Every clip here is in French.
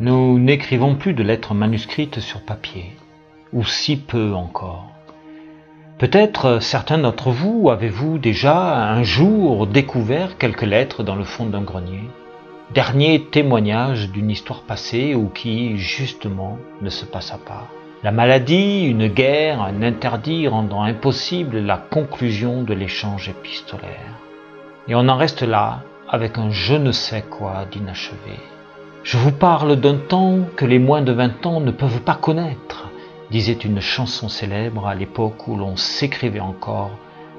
n'écrivons plus de lettres manuscrites sur papier, ou si peu encore. Peut-être certains d'entre vous avez-vous déjà un jour découvert quelques lettres dans le fond d'un grenier, dernier témoignage d'une histoire passée ou qui, justement, ne se passa pas. La maladie, une guerre, un interdit rendant impossible la conclusion de l'échange épistolaire. Et on en reste là, avec un je ne sais quoi d'inachevé. Je vous parle d'un temps que les moins de 20 ans ne peuvent pas connaître, disait une chanson célèbre à l'époque où l'on s'écrivait encore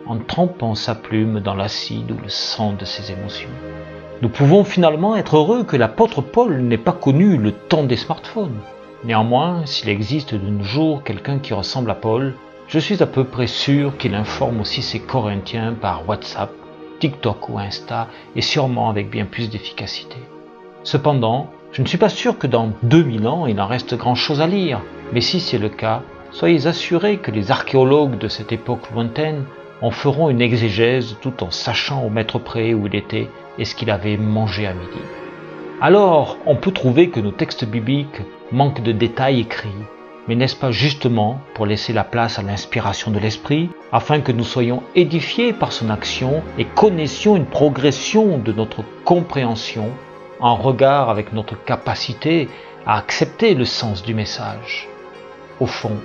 en trempant sa plume dans l'acide ou le sang de ses émotions. Nous pouvons finalement être heureux que l'apôtre Paul n'ait pas connu le temps des smartphones. Néanmoins, s'il existe de nos jours quelqu'un qui ressemble à Paul, je suis à peu près sûr qu'il informe aussi ses Corinthiens par WhatsApp, TikTok ou Insta, et sûrement avec bien plus d'efficacité. Cependant, je ne suis pas sûr que dans 2000 ans il en reste grand-chose à lire, mais si c'est le cas, soyez assurés que les archéologues de cette époque lointaine en feront une exégèse tout en sachant au mètre près où il était et ce qu'il avait mangé à midi. Alors, on peut trouver que nos textes bibliques manquent de détails écrits, mais n'est-ce pas justement pour laisser la place à l'inspiration de l'Esprit, afin que nous soyons édifiés par son action et connaissions une progression de notre compréhension en regard avec notre capacité à accepter le sens du message. Au fond,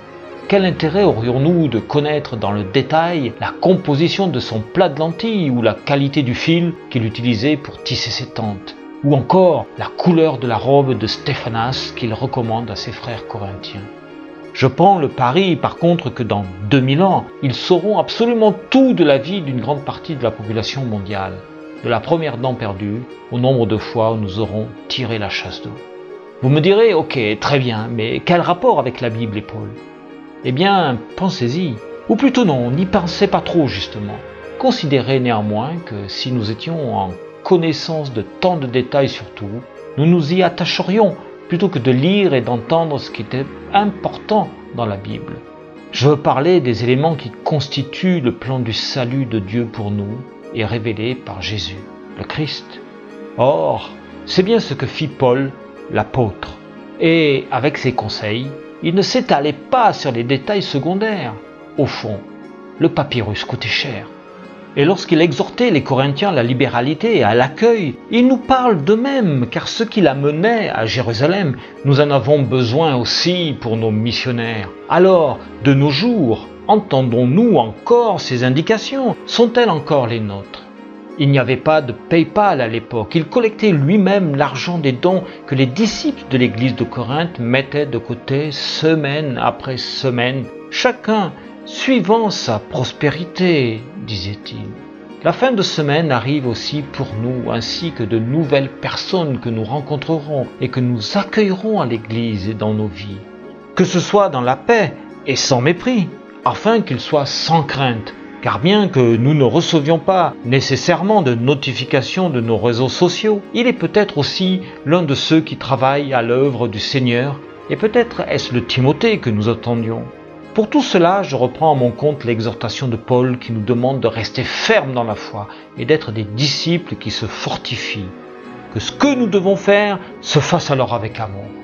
quel intérêt aurions-nous de connaître dans le détail la composition de son plat de lentilles ou la qualité du fil qu'il utilisait pour tisser ses tentes, ou encore la couleur de la robe de Stéphanas qu'il recommande à ses frères corinthiens? Je prends le pari par contre que dans 2000 ans, ils sauront absolument tout de la vie d'une grande partie de la population mondiale de la première dent perdue au nombre de fois où nous aurons tiré la chasse d'eau. Vous me direz, ok, très bien, mais quel rapport avec la Bible et Paul? Eh bien, pensez-y. Ou plutôt non, n'y pensez pas trop justement. Considérez néanmoins que si nous étions en connaissance de tant de détails sur tout, nous nous y attacherions plutôt que de lire et d'entendre ce qui était important dans la Bible. Je veux parler des éléments qui constituent le plan du salut de Dieu pour nous, est révélé par Jésus, le Christ. Or, c'est bien ce que fit Paul, l'apôtre. Et avec ses conseils, il ne s'étalait pas sur les détails secondaires. Au fond, le papyrus coûtait cher. Et lorsqu'il exhortait les Corinthiens à la libéralité et à l'accueil, il nous parle d'eux-mêmes, car ce qui l'amenait à Jérusalem, nous en avons besoin aussi pour nos missionnaires. Alors, de nos jours, Entendons-nous encore ces indications? Sont-elles encore les nôtres? Il n'y avait pas de PayPal à l'époque. Il collectait lui-même l'argent des dons que les disciples de l'église de Corinthe mettaient de côté semaine après semaine, chacun suivant sa prospérité, disait-il. La fin de semaine arrive aussi pour nous, ainsi que de nouvelles personnes que nous rencontrerons et que nous accueillerons à l'Église et dans nos vies. Que ce soit dans la paix et sans mépris, afin qu'il soit sans crainte. Car bien que nous ne recevions pas nécessairement de notifications de nos réseaux sociaux, il est peut-être aussi l'un de ceux qui travaillent à l'œuvre du Seigneur, et peut-être est-ce le Timothée que nous attendions. Pour tout cela, je reprends à mon compte l'exhortation de Paul qui nous demande de rester fermes dans la foi et d'être des disciples qui se fortifient. Que ce que nous devons faire se fasse alors avec amour.